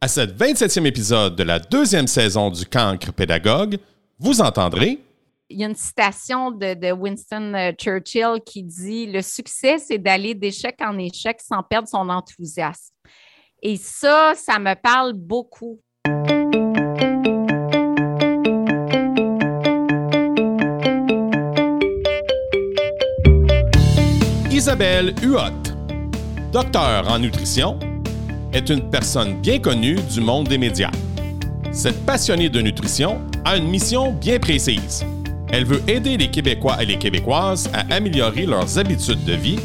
À ce 27e épisode de la deuxième saison du Cancre Pédagogue, vous entendrez. Il y a une citation de, Winston euh, Churchill qui dit Le succès, c'est d'aller d'échec en échec sans perdre son enthousiasme. Et ça, ça me parle beaucoup. Isabelle Huot, docteur en nutrition, est une personne bien connue du monde des médias. Cette passionnée de nutrition a une mission bien précise. Elle veut aider les Québécois et les Québécoises à améliorer leurs habitudes de vie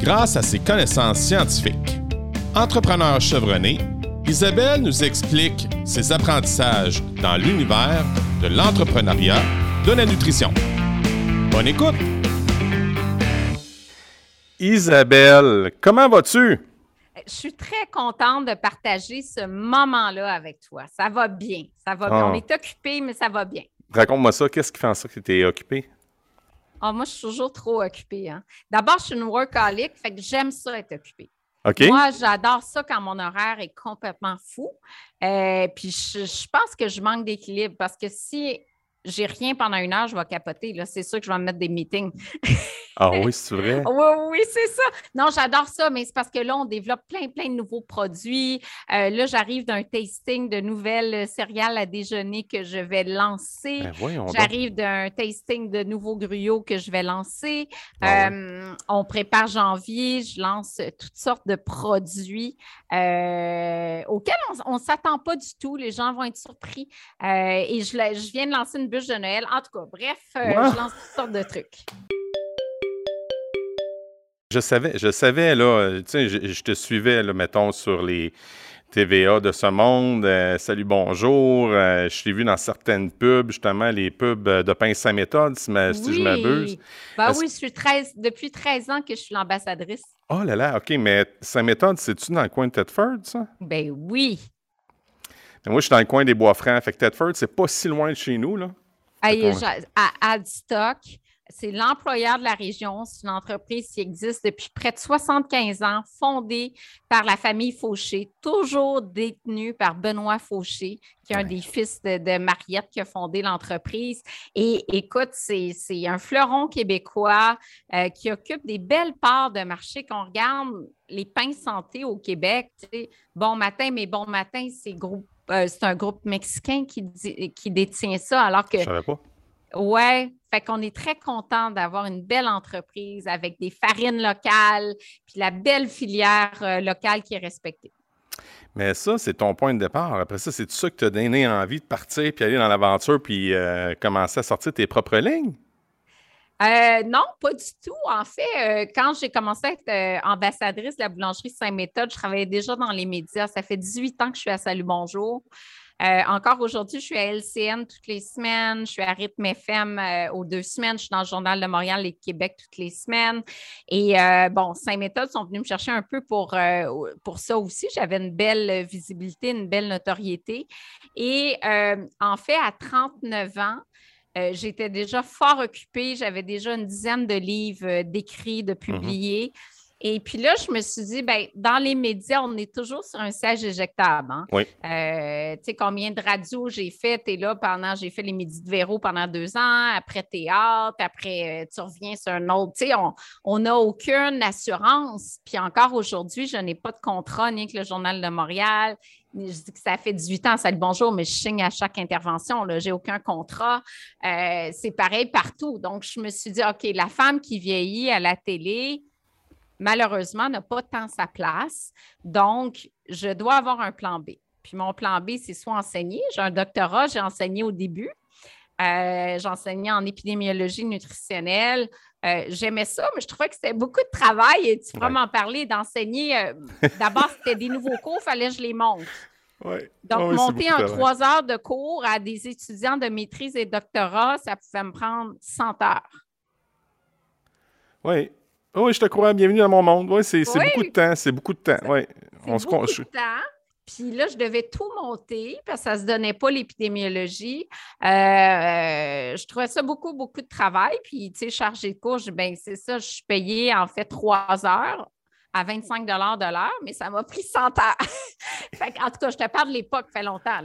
grâce à ses connaissances scientifiques. Entrepreneur chevronnée, Isabelle nous explique ses apprentissages dans l'univers de l'entrepreneuriat de la nutrition. Bonne écoute! Isabelle, comment vas-tu? Je suis très contente de partager ce moment-là avec toi. Ça va bien. Ça va bien. On ah. est occupé, mais ça va bien. Raconte-moi ça. Qu'est-ce qui fait en sorte que tu es occupé? Ah, moi, je suis toujours trop occupée. Hein. D'abord, je suis une workaholic, fait que j'aime ça être occupée. OK. Moi, j'adore ça quand mon horaire est complètement fou. Euh, puis je, pense que je manque d'équilibre parce que si j'ai rien pendant une heure, je vais capoter. Là. C'est sûr que je vais me mettre des meetings. ah oui, c'est vrai? oui, oui, c'est ça. Non, j'adore ça, mais c'est parce que là, on développe plein, plein de nouveaux produits. Euh, là, j'arrive d'un tasting de nouvelles céréales à déjeuner que je vais lancer. Ben, j'arrive d'un tasting de nouveaux gruyos que je vais lancer. Ah euh, on prépare janvier, je lance toutes sortes de produits euh, auxquels on ne s'attend pas du tout. Les gens vont être surpris. et je, je viens de lancer une bûche de Noël. En tout cas, bref, je lance toutes sortes de trucs. Je savais, je savais, là, tu sais, je, te suivais, là, mettons, sur les TVA de ce monde. Euh, salut, bonjour. Euh, je t'ai vu dans certaines pubs, justement, les pubs de pain Saint-Méthode, si, je m'abuse. Ben oui, je suis 13, depuis 13 ans que je suis l'ambassadrice. Oh là là, OK, mais Saint-Méthode, c'est-tu dans le coin de Tedford, ça? Ben oui. moi, je suis dans le coin des Bois-Francs. Fait que Tedford, c'est pas si loin de chez nous, là. À Adstock, c'est l'employeur de la région. C'est une entreprise qui existe depuis près de 75 ans, fondée par la famille Fauché, toujours détenue par Benoît Fauché, qui est un des fils de, Mariette qui a fondé l'entreprise. Et écoute, c'est un fleuron québécois euh, qui occupe des belles parts de marché. Qu'on regarde les pains santé au Québec, bon matin, mais bon matin, c'est euh, un groupe mexicain qui, qui détient ça, alors que. Je savais pas. Ouais, fait qu'on est très content d'avoir une belle entreprise avec des farines locales, puis la belle filière euh, locale qui est respectée. Mais ça, c'est ton point de départ. Après ça, c'est ça que t'a donné envie de partir, puis aller dans l'aventure, puis euh, commencer à sortir tes propres lignes? Euh, non, pas du tout. En fait, quand j'ai commencé à être ambassadrice de la boulangerie Saint-Méthode, je travaillais déjà dans les médias. Ça fait 18 ans que je suis à Salut Bonjour. Euh, encore aujourd'hui, je suis à LCN toutes les semaines, je suis à Rythme FM euh, aux deux semaines, je suis dans le Journal de Montréal et Québec toutes les semaines. Et euh, bon, Saint-Méthode sont venus me chercher un peu pour, pour ça aussi. J'avais une belle visibilité, une belle notoriété. Et en fait, à 39 ans, j'étais déjà fort occupée. J'avais déjà une dizaine de livres d'écrits, de mm-hmm. publiés. Et puis là, je me suis dit, ben, dans les médias, on est toujours sur un siège éjectable. Hein. Oui. Euh, tu sais, combien de radios j'ai fait? Tu es là pendant, j'ai fait les Midis de Véro pendant deux ans, après théâtre, après euh, tu reviens sur un autre. Tu sais, on n'a aucune assurance. Puis encore aujourd'hui, je n'ai pas de contrat ni avec le Journal de Montréal. Je dis que ça fait 18 ans, salut bonjour, mais je signe à chaque intervention. Je n'ai aucun contrat. Euh, c'est pareil partout. Donc, je me suis dit, OK, la femme qui vieillit à la télé, malheureusement, n'a pas tant sa place. Donc, je dois avoir un plan B. Puis mon plan B, c'est soit enseigner. J'ai un doctorat, j'ai enseigné au début. Euh, j'enseignais en épidémiologie nutritionnelle. Euh, j'aimais ça, mais je trouvais que c'était beaucoup de travail et tu pourras m'en parler, d'enseigner. Euh, d'abord, c'était des nouveaux cours, il fallait que je les monte. Donc, monter un trois heures de cours à des étudiants de maîtrise et doctorat, ça pouvait me prendre 100 heures. Oui, oui, je te crois. Bienvenue dans mon monde. Oui, c'est beaucoup de temps. C'est beaucoup de temps. Oui. On beaucoup de temps. Puis là, je devais tout monter parce que ça ne se donnait pas l'épidémiologie. Euh, je trouvais ça beaucoup, beaucoup de travail. Puis, tu sais, chargé de cours, ben, c'est ça, je suis payée en fait trois heures à 25 de l'heure, mais ça m'a pris 100 heures. en tout cas, je te parle de l'époque, ça fait longtemps.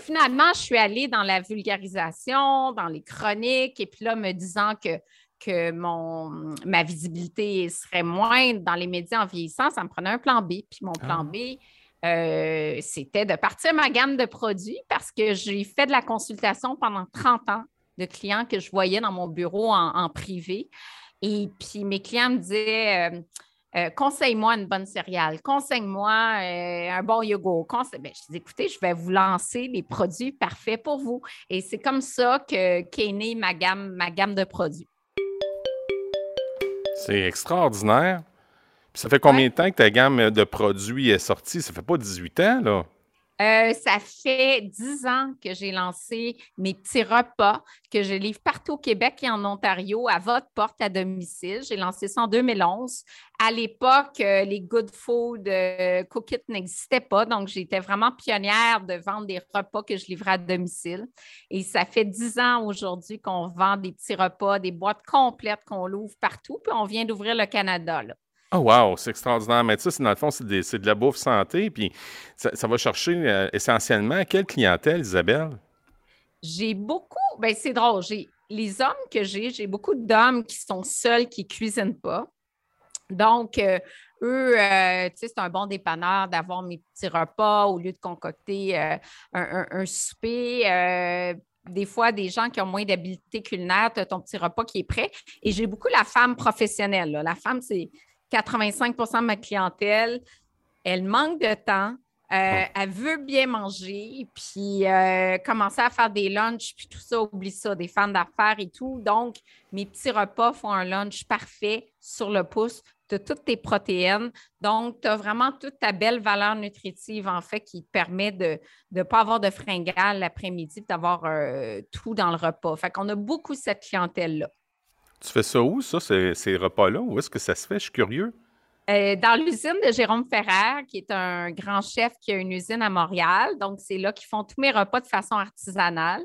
finalement, je suis allée dans la vulgarisation, dans les chroniques, et puis là, me disant que que mon, ma visibilité serait moindre dans les médias en vieillissant, ça me prenait un plan B. Puis mon plan ah. B, euh, c'était de partir ma gamme de produits parce que j'ai fait de la consultation pendant 30 ans de clients que je voyais dans mon bureau en, privé. Et puis mes clients me disaient euh, euh, conseille-moi une bonne céréale, conseille-moi un bon yogourt. Ben, je dis écoutez, je vais vous lancer les produits parfaits pour vous. Et c'est comme ça qu'est née ma gamme, ma gamme de produits. C'est extraordinaire. Ça fait combien de temps que ta gamme de produits est sortie? Ça fait pas 18 ans, là? Euh, ça fait dix ans que j'ai lancé mes petits repas que je livre partout au Québec et en Ontario à votre porte à domicile. J'ai lancé ça en 2011. À l'époque, euh, les Good Food euh, n'existaient pas, donc j'étais vraiment pionnière de vendre des repas que je livrais à domicile. Et ça fait dix ans aujourd'hui qu'on vend des petits repas, des boîtes complètes qu'on l'ouvre partout, puis on vient d'ouvrir le Canada. Là. Oh wow, c'est extraordinaire. Mais ça, dans le fond, c'est de la bouffe santé. Puis ça, va chercher euh, essentiellement quelle clientèle, Isabelle? J'ai beaucoup, ben c'est drôle, j'ai les hommes que j'ai, j'ai beaucoup d'hommes qui sont seuls, qui ne cuisinent pas. Donc, euh, eux, euh, tu sais, c'est un bon dépanneur d'avoir mes petits repas au lieu de concocter un, souper des fois des gens qui ont moins d'habileté culinaire, tu as ton petit repas qui est prêt. Et j'ai beaucoup la femme professionnelle. La femme, c'est 85% de ma clientèle, elle manque de temps. Euh, elle veut bien manger, puis euh, commencer à faire des lunchs, puis tout ça, oublie ça, des fans d'affaires et tout. Donc, mes petits repas font un lunch parfait sur le pouce. As toutes tes protéines. Donc, tu as vraiment toute ta belle valeur nutritive, en fait, qui te permet de ne pas avoir de fringales l'après-midi, d'avoir euh, tout dans le repas. Fait qu'on a beaucoup cette clientèle-là. Tu fais ça où, ça, ces, repas-là? Où est-ce que ça se fait? Je suis curieux. Euh, dans l'usine de Jérôme Ferrer, qui est un grand chef qui a une usine à Montréal. Donc, c'est là qu'ils font tous mes repas de façon artisanale.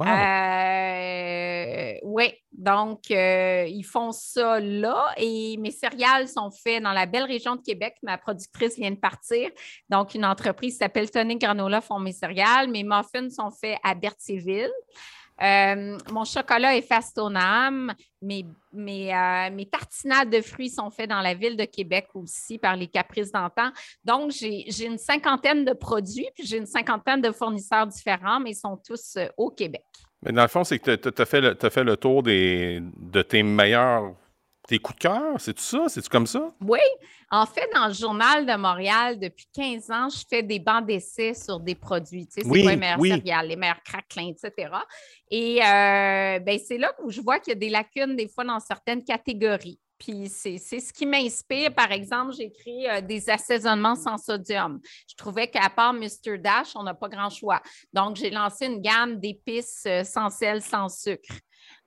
Euh, oui, donc euh, ils font ça là et mes céréales sont faites dans la belle région de Québec. Ma productrice vient de partir. Donc, une entreprise s'appelle Tony Granola font mes céréales. Mes muffins sont faits à Berthierville. Euh, mon chocolat est Fastonam. Mes, mes, euh, mes, tartinades de fruits sont faites dans la ville de Québec aussi par les Caprices d'antan. Donc, j'ai une cinquantaine de produits, puis j'ai une cinquantaine de fournisseurs différents, mais ils sont tous euh, au Québec. Mais dans le fond, c'est que tu as, fait, fait le tour des, de tes meilleurs tes coups de cœur, c'est tout ça? C'est-tu comme ça? Oui. En fait, dans le Journal de Montréal, depuis 15 ans, je fais des bancs d'essai sur des produits. Tu sais, c'est quoi les meilleurs céréales, les meilleurs craquelins, etc. Et euh, ben, c'est là où je vois qu'il y a des lacunes des fois dans certaines catégories. Puis c'est ce qui m'inspire. Par exemple, j'ai créé euh, des assaisonnements sans sodium. Je trouvais qu'à part Mr. Dash, on n'a pas grand choix. Donc, j'ai lancé une gamme d'épices euh, sans sel, sans sucre.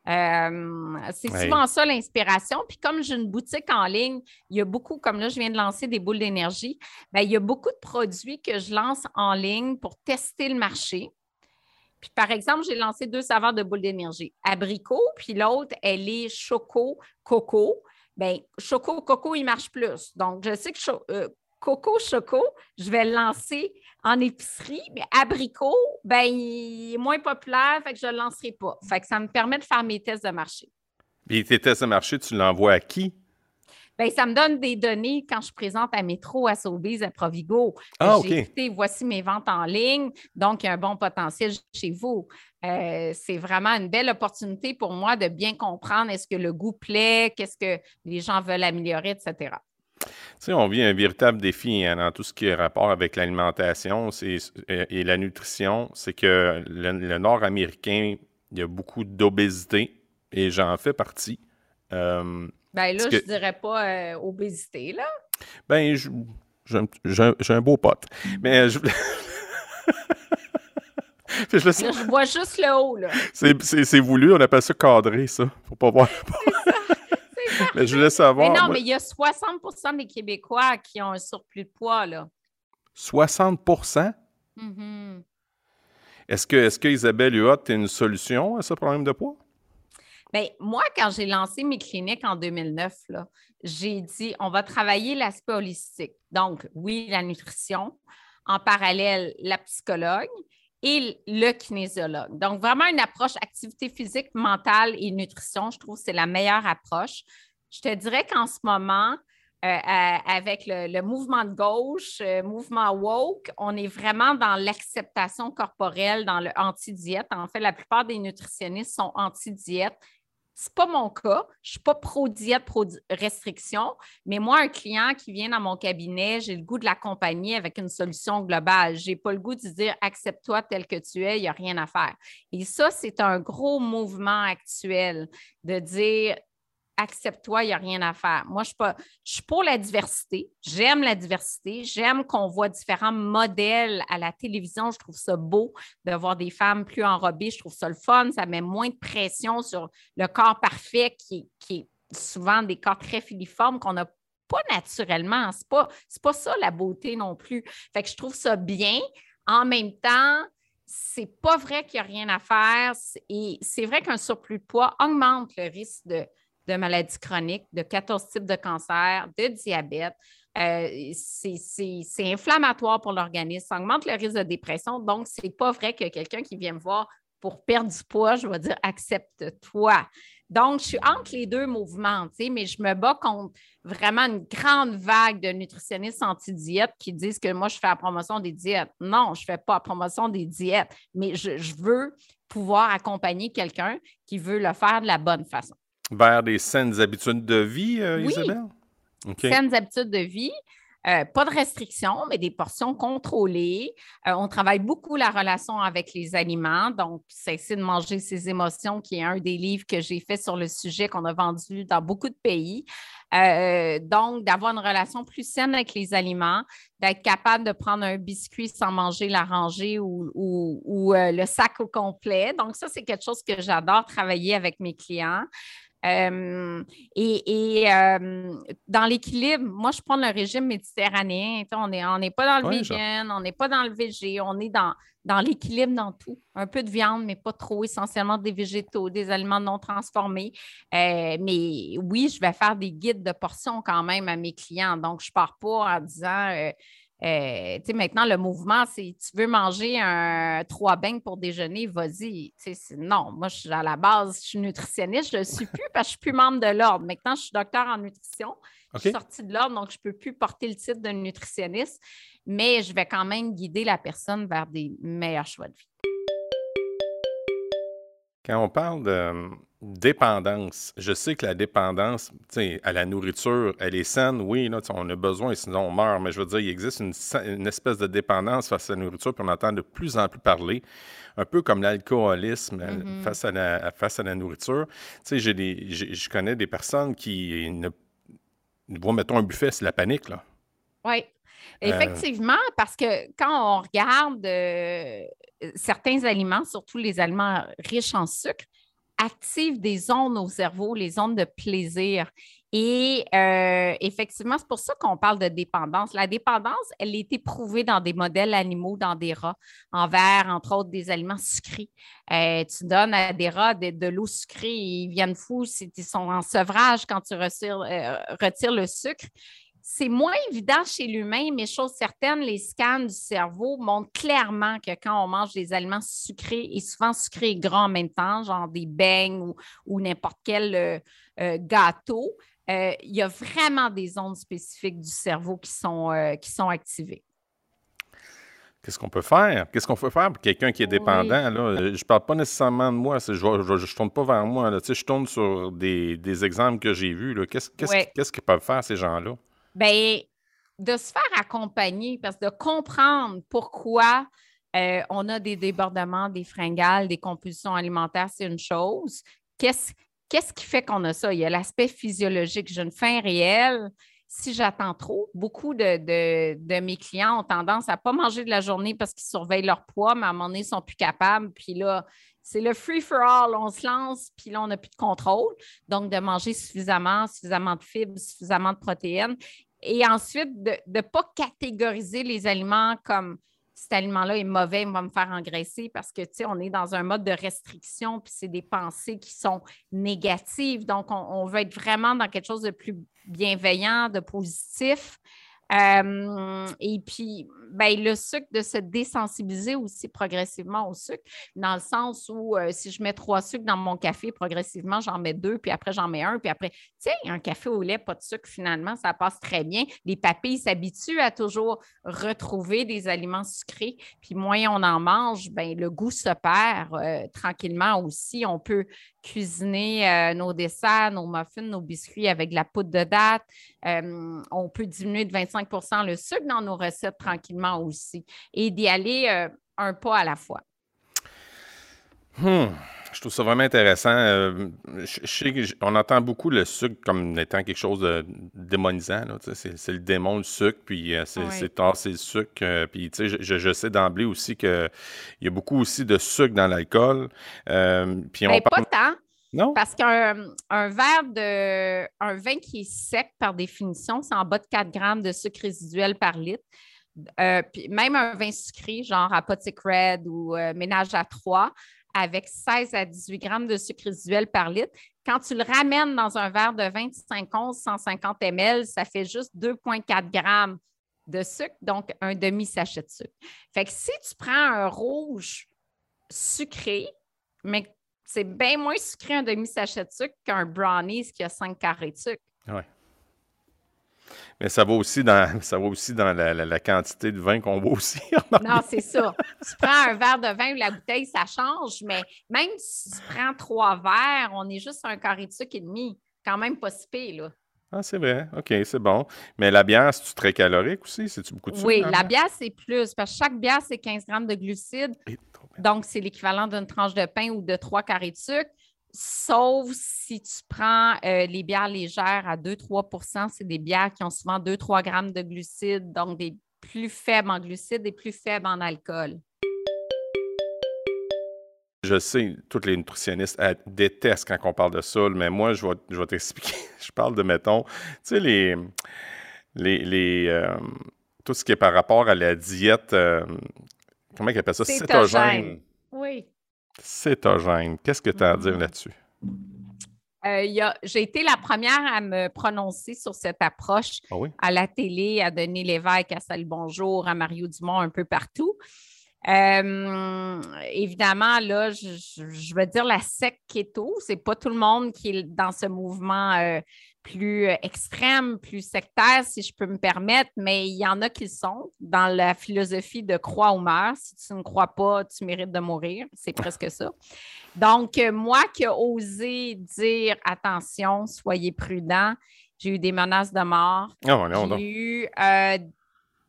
Euh, c'est souvent ça l'inspiration. Puis comme j'ai une boutique en ligne, il y a beaucoup, comme là, je viens de lancer des boules d'énergie, bien, il y a beaucoup de produits que je lance en ligne pour tester le marché. Puis par exemple, j'ai lancé deux saveurs de boules d'énergie. Abricot, puis l'autre, elle est choco, coco. Bien, choco, coco, il marche plus. Donc, je sais que euh, Coco Choco, je vais le lancer en épicerie, mais abricot, ben, il est moins populaire, fait que je ne le lancerai pas. Fait que ça me permet de faire mes tests de marché. Et tes tests de marché, tu l'envoies à qui? Bien, ça me donne des données quand je présente à Métro, à Sobeys, à Provigo. Ah, OK. Écouté, voici mes ventes en ligne, donc il y a un bon potentiel chez vous. Euh, c'est vraiment une belle opportunité pour moi de bien comprendre est-ce que le goût plaît, qu'est-ce que les gens veulent améliorer, etc. Tu sais, on vit un véritable défi hein, dans tout ce qui est rapport avec l'alimentation et la nutrition. C'est que le, Nord-Américain, il y a beaucoup d'obésité et j'en fais partie. Euh, ben là, je je dirais pas euh, obésité, là. Ben, j'ai un, beau pote. Mais je. je, je vois juste le haut, là. C'est voulu, on appelle ça cadré, ça. Faut pas voir. mais je voulais savoir. Mais non, mais il y a 60% des Québécois qui ont un surplus de poids, là. 60 mm-hmm. Est-ce que, est que Isabelle Huot est une solution à ce problème de poids? Bien, moi, quand j'ai lancé mes cliniques en 2009, j'ai dit on va travailler l'aspect holistique. Donc, oui, la nutrition, en parallèle, la psychologue et le kinésiologue. Donc, vraiment une approche activité physique, mentale et nutrition. Je trouve que c'est la meilleure approche. Je te dirais qu'en ce moment, euh, avec le, mouvement de gauche, euh, mouvement woke, on est vraiment dans l'acceptation corporelle, dans le anti-diète. En fait, la plupart des nutritionnistes sont anti-diète. Ce n'est pas mon cas. Je ne suis pas pro-diète, pro-restriction, mais moi, un client qui vient dans mon cabinet, j'ai le goût de l'accompagner avec une solution globale. Je n'ai pas le goût de dire accepte-toi tel que tu es, il n'y a rien à faire. Et ça, c'est un gros mouvement actuel de dire accepte-toi, il n'y a rien à faire. Moi, je suis, pas, je suis pour la diversité. J'aime la diversité. J'aime qu'on voit différents modèles à la télévision. Je trouve ça beau de voir des femmes plus enrobées. Je trouve ça le fun. Ça met moins de pression sur le corps parfait qui, est souvent des corps très filiformes qu'on n'a pas naturellement. Ce n'est pas, pas ça la beauté non plus. Fait que je trouve ça bien. En même temps, c'est pas vrai qu'il n'y a rien à faire. Et c'est vrai qu'un surplus de poids augmente le risque de, de maladies chroniques, de 14 types de cancers, de diabète. Euh, c'est inflammatoire pour l'organisme, ça augmente le risque de dépression. Donc, ce n'est pas vrai que quelqu'un qui vient me voir pour perdre du poids, je vais dire accepte-toi. Donc, je suis entre les deux mouvements, mais je me bats contre vraiment une grande vague de nutritionnistes anti-diète qui disent que moi, je fais la promotion des diètes. Non, je ne fais pas la promotion des diètes, mais je veux pouvoir accompagner quelqu'un qui veut le faire de la bonne façon. Vers des saines habitudes de vie, euh, Isabelle? Saines habitudes de vie. Euh, pas de restrictions, mais des portions contrôlées. Euh, on travaille beaucoup la relation avec les aliments, donc cesser de manger ses émotions, qui est un des livres que j'ai fait sur le sujet qu'on a vendu dans beaucoup de pays. donc, d'avoir une relation plus saine avec les aliments, d'être capable de prendre un biscuit sans manger la rangée ou, ou le sac au complet. Donc, ça, c'est quelque chose que j'adore travailler avec mes clients. Euh, et, euh, dans l'équilibre, moi, je prends le régime méditerranéen. On n'est on pas dans le vegan, on n'est pas dans le VG, on est dans, dans l'équilibre dans tout. Un peu de viande, mais pas trop, essentiellement des végétaux, des aliments non transformés. Euh, mais oui, je vais faire des guides de portions quand même à mes clients. Donc, je ne pars pas en disant euh, maintenant, le mouvement, c'est tu veux manger un trois beignes pour déjeuner, vas-y. Non, moi, je, à la base, je suis nutritionniste, je ne le suis plus parce que je ne suis plus membre de l'ordre. Maintenant, je suis docteur en nutrition. Je suis sortie de l'ordre, donc je ne peux plus porter le titre de nutritionniste, mais je vais quand même guider la personne vers des meilleurs choix de vie. Quand on parle de dépendance, je sais que la dépendance à la nourriture, elle est saine, oui, là, on a besoin, sinon on meurt, mais je veux dire, il existe une, espèce de dépendance face à la nourriture, puis on entend de plus en plus parler, un peu comme l'alcoolisme mm-hmm. face, à la, face à la nourriture. Je connais des personnes qui ne voient, mettons, un buffet, c'est la panique, là. Oui. Euh, Effectivement, parce que quand on regarde euh, certains aliments, surtout les aliments riches en sucre, activent des zones au cerveau, les zones de plaisir. Et euh, effectivement, c'est pour ça qu'on parle de dépendance. La dépendance, elle est éprouvée dans des modèles animaux, dans des rats, envers, entre autres, des aliments sucrés. tu donnes à des rats de, l'eau sucrée, ils viennent fous, ils sont en sevrage quand tu retires le sucre. C'est moins évident chez l'humain, mais chose certaine, les scans du cerveau montrent clairement que quand on mange des aliments sucrés, et souvent sucrés et gras en même temps, genre des beignes ou, n'importe quel euh, euh, gâteau, euh, il y a vraiment des ondes spécifiques du cerveau qui sont, qui sont activées. Qu'est-ce qu'on peut faire? Qu'est-ce qu'on peut faire pour quelqu'un qui est dépendant? Je ne parle pas nécessairement de moi, je ne tourne pas vers moi. Je tourne sur des, exemples que j'ai vus. Qu'est-ce qu'ils peuvent faire, ces gens-là? Bien, de se faire accompagner, parce que de comprendre pourquoi euh, on a des débordements, des fringales, des compulsions alimentaires, c'est une chose. Qu'est-ce, qui fait qu'on a ça? Il y a l'aspect physiologique. J'ai une faim réelle. Si j'attends trop, beaucoup de, mes clients ont tendance à ne pas manger de la journée parce qu'ils surveillent leur poids, mais à un moment donné, ils ne sont plus capables. Puis là, c'est le free for all. On se lance, puis là, on n'a plus de contrôle. Donc, de manger suffisamment, suffisamment de fibres, suffisamment de protéines. Et ensuite, de ne pas catégoriser les aliments comme cet aliment-là est mauvais, il va me faire engraisser parce que, tu sais, on est dans un mode de restriction, puis c'est des pensées qui sont négatives. Donc, on, veut être vraiment dans quelque chose de plus bienveillant, de positif. Euh, et puis, ben, le sucre, de se désensibiliser aussi progressivement au sucre, dans le sens où euh, si je mets trois sucres dans mon café, progressivement, j'en mets deux, puis après, j'en mets un, puis après, tiens, un café au lait, pas de sucre, finalement, ça passe très bien. Les papilles s'habituent à toujours retrouver des aliments sucrés, puis moins on en mange, ben, le goût se perd euh, tranquillement aussi. On peut cuisiner euh, nos desserts, nos muffins, nos biscuits avec de la poudre de date. on peut diminuer de 25% le sucre dans nos recettes tranquillement aussi et d'y aller euh, un pas à la fois. Hmm. Je trouve ça vraiment intéressant. Euh, je, on entend beaucoup le sucre comme étant quelque chose de démonisant. C'est le démon, le sucre, puis euh, c'est tasser le sucre. puis je, je, sais d'emblée aussi qu'il y a beaucoup aussi de sucre dans l'alcool. puis on ben, Pas tant. Non? Parce qu'un verre de un vin qui est sec, par définition, c'est en bas de 4 grammes de sucre résiduel par litre. Euh, puis même un vin sucré, genre Apothec Red ou euh, Ménage à 3, avec 16 à 18 grammes de sucre résiduel par litre, quand tu le ramènes dans un verre de 25 onces, 150 ml, ça fait juste 2,4 grammes de sucre, donc un demi-sachet de sucre. Fait que si tu prends un rouge sucré, mais c'est bien moins sucré un demi-sachet de sucre qu'un brownies qui a 5 carrés de sucre. Mais ça va aussi dans, ça va aussi dans la, quantité de vin qu'on boit aussi. non, c'est ça. Tu prends un verre de vin ou la bouteille, ça change, mais même si tu prends trois verres, on est juste un carré de sucre et demi. Quand même pas si pire, là. Ah, c'est vrai. OK, c'est bon. Mais la bière, c'est-tu très calorique aussi? C'est-tu beaucoup de sucre? Oui, la bière, c'est plus. Parce que chaque bière, c'est 15 grammes de glucides. Donc, c'est l'équivalent d'une tranche de pain ou de trois carrés de sucre sauf si tu prends euh, les bières légères à 2-3% c'est des bières qui ont souvent 2-3 grammes de glucides, donc des plus faibles en glucides et plus faibles en alcool. Je sais, toutes les nutritionnistes détestent quand on parle de ça, mais moi, je vais, je vais t'expliquer. je parle de, mettons, tu sais, les. les, euh, tout ce qui est par rapport à la diète. Euh, comment ils appellent ça? Cétogène. Oui. Cétogène. Qu'est-ce que tu as à dire là-dessus? Euh, j'ai été la première à me prononcer sur cette approche ah à la télé, à Denis Lévesque, à Salut Bonjour, à Mario Dumont, un peu partout. Euh, évidemment, là, je, veux dire la sec keto, c'est pas tout le monde qui est dans ce mouvement euh, plus extrême, plus sectaire, si je peux me permettre, mais il y en a qui le sont dans la philosophie de croire ou meurs. Si tu ne crois pas, tu mérites de mourir. C'est presque ça. Donc, euh, moi qui ai osé dire attention, soyez prudents, j'ai eu des menaces de mort. Ah, j'ai eu, euh,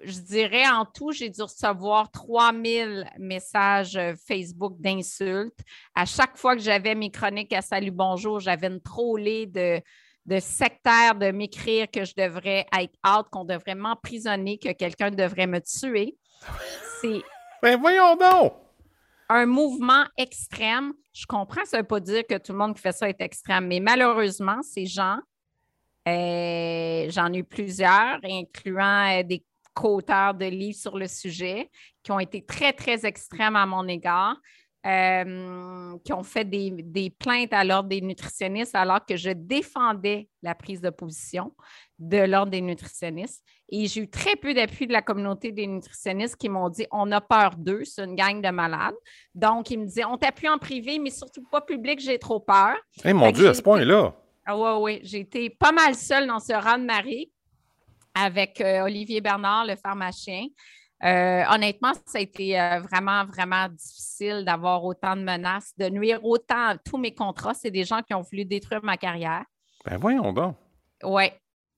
je dirais en tout, j'ai dû recevoir 3000 messages Facebook d'insultes. À chaque fois que j'avais mes chroniques à Salut Bonjour, j'avais une trollée de de sectaire de m'écrire que je devrais être out, qu'on devrait m'emprisonner, que quelqu'un devrait me tuer. C'est. Ben voyons donc! Un mouvement extrême. Je comprends, ça ne veut pas dire que tout le monde qui fait ça est extrême, mais malheureusement, ces gens, euh, j'en ai eu plusieurs, incluant euh, des co-auteurs de livres sur le sujet, qui ont été très, très extrêmes à mon égard. Euh, qui ont fait des, plaintes à l'ordre des nutritionnistes alors que je défendais la prise de position de l'ordre des nutritionnistes. Et j'ai eu très peu d'appui de la communauté des nutritionnistes qui m'ont dit on a peur d'eux, c'est une gang de malades. Donc, ils me disaient on t'appuie en privé, mais surtout pas public, j'ai trop peur. Eh mon Dieu, à ce point-là. Ah oui, oui. J'ai été pas mal seule dans ce rang de marée avec euh, Olivier Bernard, le pharmacien. Euh, honnêtement, ça a été euh, vraiment, vraiment difficile d'avoir autant de menaces, de nuire autant à tous mes contrats. C'est des gens qui ont voulu détruire ma carrière. Ben voyons donc. Oui.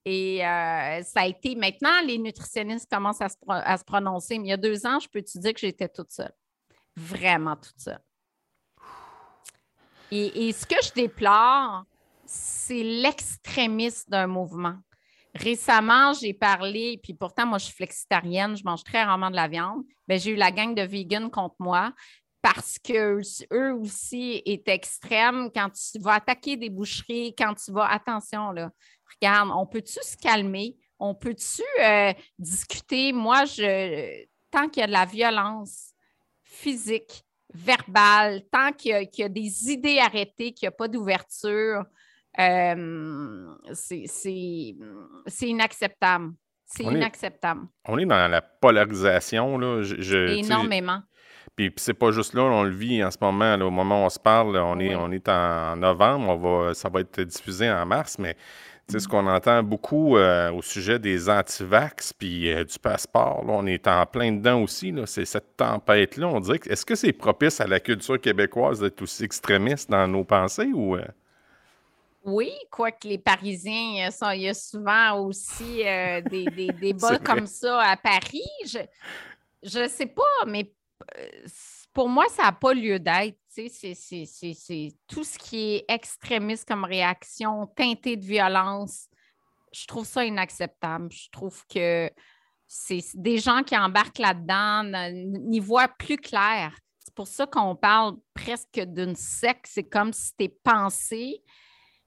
Et euh, ça a été. Maintenant, les nutritionnistes commencent à se, prononcer. Mais il y a deux ans, je peux te dire que j'étais toute seule? Vraiment toute seule. et ce que je déplore, c'est l'extrémisme d'un mouvement. Récemment, j'ai parlé, puis pourtant, moi, je suis flexitarienne, je mange très rarement de la viande. mais j'ai eu la gang de vegan contre moi parce qu'eux aussi est extrêmes quand tu vas attaquer des boucheries, quand tu vas, attention, là, regarde, on peut-tu se calmer? On peut-tu euh, discuter? Moi, je, tant qu'il y a de la violence physique, verbale, tant qu'il y, a des idées arrêtées, qu'il n'y a pas d'ouverture, euh, c'est inacceptable. C'est inacceptable. on est dans la polarisation. Là. Énormément. Puis, c'est pas juste là, on le vit en ce moment. au moment où on se parle, on, est, on est en novembre, on va, ça va être diffusé en mars, mais c'est ce qu'on entend beaucoup euh, au sujet des antivax puis euh, du passeport. Là, on est en plein dedans aussi. C'est cette tempête-là. On dirait est-ce que c'est propice à la culture québécoise d'être aussi extrémiste dans nos pensées ou. Euh? Oui, quoique les Parisiens, il y a souvent aussi des, des, des bols comme ça à Paris. Je ne sais pas, mais pour moi, ça n'a pas lieu d'être. C'est tout ce qui est extrémiste comme réaction, teinté de violence. Je trouve ça inacceptable. Je trouve que c'est des gens qui embarquent là-dedans n'y voient plus clair. C'est pour ça qu'on parle presque d'une secte. C'est comme si tes pensées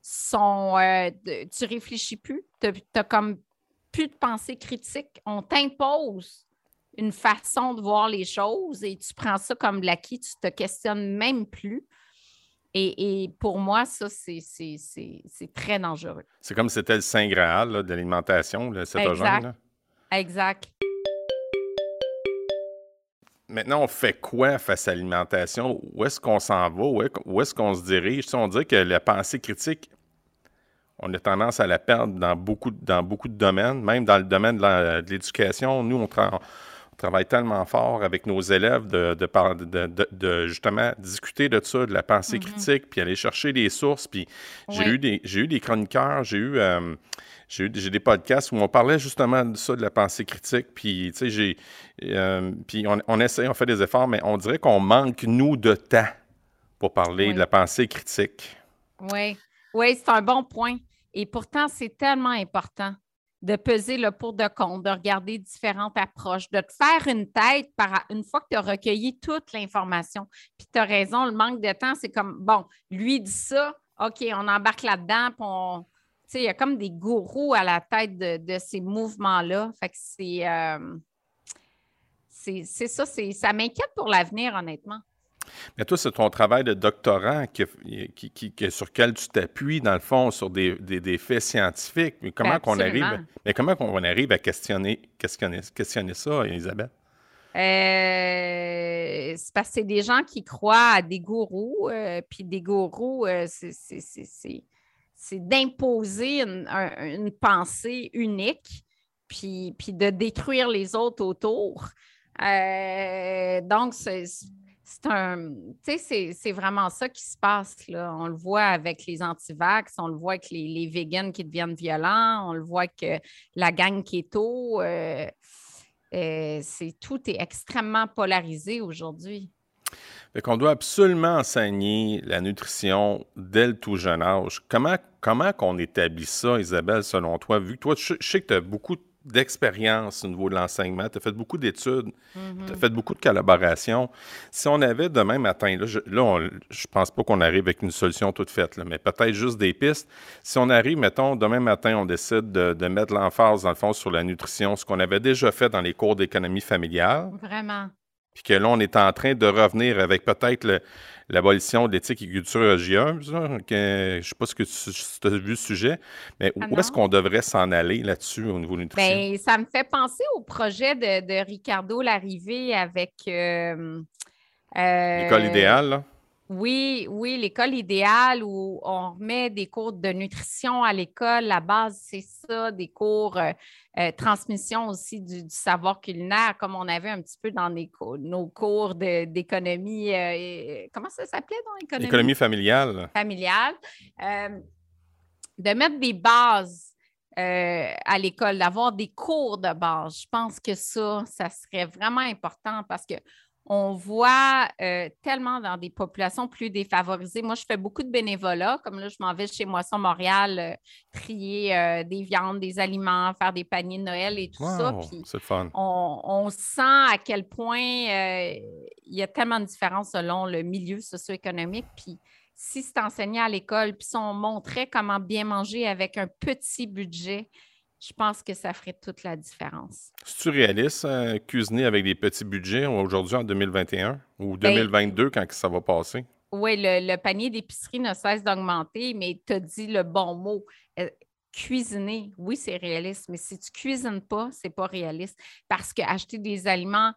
sont. Euh, tu réfléchis plus. Tu n'as comme plus de pensée critique. On t'impose une façon de voir les choses et tu prends ça comme l'acquis, tu te questionnes même plus. Et, pour moi, ça, c'est très dangereux. C'est comme si c'était le Saint Graal de l'alimentation, le cétogène. Exact. Maintenant, on fait quoi face à l'alimentation? Où est-ce qu'on s'en va? Où est-ce qu'on se dirige? on dit que la pensée critique, on a tendance à la perdre dans beaucoup, dans beaucoup de domaines, même dans le domaine de l'éducation. Nous, on, travaille tellement fort avec nos élèves de, de, justement discuter de ça, de la pensée mm-hmm. critique, puis aller chercher des sources. Puis j'ai eu, des, eu des chroniqueurs, j'ai eu, euh, j'ai des podcasts où on parlait justement de ça, de la pensée critique. Puis, tu sais, j'ai. Euh, puis on, on, essaie, on fait des efforts, mais on dirait qu'on manque, nous, de temps pour parler de la pensée critique. Oui, oui, c'est un bon point. Et pourtant, c'est tellement important de peser le pour de compte, de regarder différentes approches, de te faire une tête par, une fois que tu as recueilli toute l'information. Puis tu as raison, le manque de temps, c'est comme, bon, lui dit ça, OK, on embarque là-dedans, puis on. Tu il y a comme des gourous à la tête de, ces mouvements-là. Fait que c'est. Euh, c'est ça, ça m'inquiète pour l'avenir, honnêtement. Mais toi, c'est ton travail de doctorant qui, sur lequel tu t'appuies, dans le fond, sur des, faits scientifiques. Mais comment qu'on arrive, mais comment qu'on arrive à questionner, questionner, questionner ça, Isabelle? Euh, c'est parce que c'est des gens qui croient à des gourous, euh, puis des gourous, euh, c'est d'imposer une, pensée unique, puis, puis de détruire les autres autour. donc, c'est c'est un, c'est vraiment ça qui se passe. Là. On le voit avec les antivax, on le voit avec les, les vegans qui deviennent violents, on le voit que la gang keto, euh, euh, c'est tout est extrêmement polarisé aujourd'hui. On doit absolument enseigner la nutrition dès le tout jeune âge. Comment, comment qu'on établit ça, Isabelle, selon toi? Vu que toi, je, je sais que tu as beaucoup de d'expérience au niveau de l'enseignement, tu as fait beaucoup d'études, mm-hmm. tu as fait beaucoup de collaborations. Si on avait demain matin, là, je, là, je pense pas qu'on arrive avec une solution toute faite, là, mais peut-être juste des pistes. Si on arrive, mettons, demain matin, on décide de, de mettre l'emphase, dans le fond, sur la nutrition, ce qu'on avait déjà fait dans les cours d'économie familiale. Vraiment. Puis que là, on est en train de revenir avec peut-être l'abolition de l'éthique et culture religieuse. je ne sais pas ce que tu, as vu le sujet, mais où ah est-ce qu'on devrait s'en aller là-dessus au niveau nutrition? Bien, ça me fait penser au projet de, Ricardo Larrivée avec. Euh, euh, L'école idéale, là? Oui, oui, l'école idéale où on remet des cours de nutrition à l'école. La base, c'est ça, des cours euh, euh, transmission aussi du, savoir culinaire, comme on avait un petit peu dans nos cours d'économie. Euh, comment ça s'appelait dans l'économie? Économie familiale. Familiale. de mettre des bases à l'école, d'avoir des cours de base. Je pense que ça, ça serait vraiment important parce que on voit euh, tellement dans des populations plus défavorisées. Moi, je fais beaucoup de bénévolat, comme là, je m'en vais chez Moisson Montréal, euh, trier euh, des viandes, des aliments, faire des paniers de Noël et tout ça. c'est fun. On, sent à quel point il y a tellement de différences selon le milieu socio-économique. Puis si c'est enseigné à l'école, puis si on montrait comment bien manger avec un petit budget, je pense que ça ferait toute la différence. C'est-tu réaliste, euh, cuisiner avec des petits budgets aujourd'hui en 2021 ou 2022 ben, quand ça va passer? Oui, le, panier d'épicerie ne cesse d'augmenter, mais tu as dit le bon mot. Euh, cuisiner, oui, c'est réaliste, mais si tu ne cuisines pas, ce n'est pas réaliste. Parce qu'acheter des aliments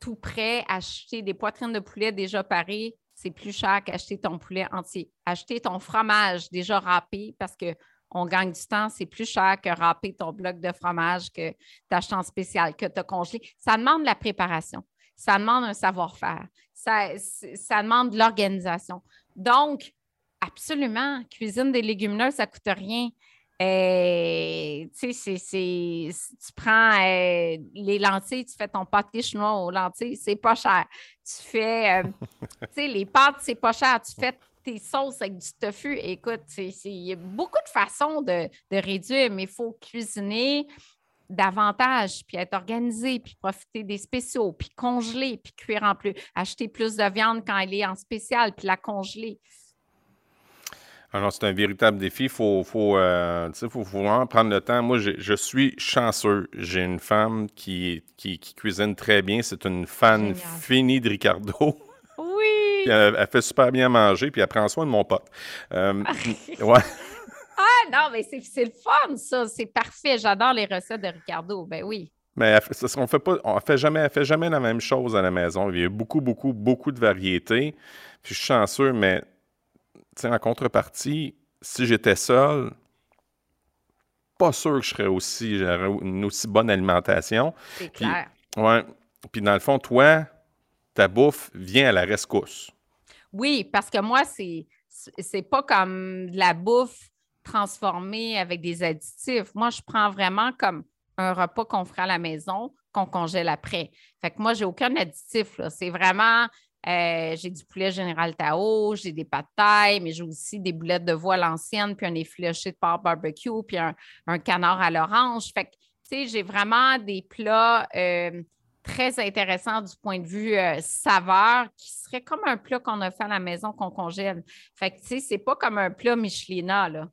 tout prêts, acheter des poitrines de poulet déjà parées, c'est plus cher qu'acheter ton poulet entier. Acheter ton fromage déjà râpé parce qu'on gagne du temps, c'est plus cher que râper ton bloc de fromage que tu achètes en spécial, que tu as congelé. Ça demande la préparation. Ça demande un savoir-faire. Ça, ça demande de l'organisation. Donc, absolument, cuisine des légumineuses, ça ne coûte rien. Euh, tu sais, tu prends euh, les lentilles, tu fais ton pâté chinois aux lentilles, c'est pas cher. Tu fais, euh, tu sais, les pâtes, c'est pas cher. Tu fais tes sauces avec du tofu. Écoute, il y a beaucoup de façons de, réduire, mais il faut cuisiner davantage, puis être organisé, puis profiter des spéciaux, puis congeler, puis cuire en plus. Acheter plus de viande quand elle est en spécial, puis la congeler. Alors, c'est un véritable défi. Il faut, faut, euh, faut, vraiment prendre le temps. Moi, je, suis chanceux. J'ai une femme qui, qui, cuisine très bien. C'est une fan finie de Ricardo. Elle, fait super bien manger, puis elle prend soin de mon pote. Euh, ouais. Ah non, mais c'est le fun, ça. C'est parfait. J'adore les recettes de Ricardo. Ben oui. Mais on fait pas, on fait jamais, elle fait jamais la même chose à la maison. Il y a beaucoup, beaucoup, beaucoup de variétés. Puis je suis chanceux, mais en contrepartie, si j'étais seul, pas sûr que je serais aussi, j'aurais une aussi bonne alimentation. C'est clair. Ouais. Puis dans le fond, toi, ta bouffe vient à la rescousse. Oui, parce que moi, c'est c'est pas comme de la bouffe transformée avec des additifs. Moi, je prends vraiment comme un repas qu'on ferait à la maison, qu'on congèle après. Fait que moi, j'ai aucun additif. C'est vraiment euh, j'ai du poulet général Tao, j'ai des pâtes taille, mais j'ai aussi des boulettes de voile anciennes, puis un effiloché de porc barbecue, puis un, canard à l'orange. Fait que, tu sais, j'ai vraiment des plats euh, très intéressants du point de vue euh, saveur qui serait comme un plat qu'on a fait à la maison qu'on congèle. Fait que, tu sais, c'est pas comme un plat Michelina, là.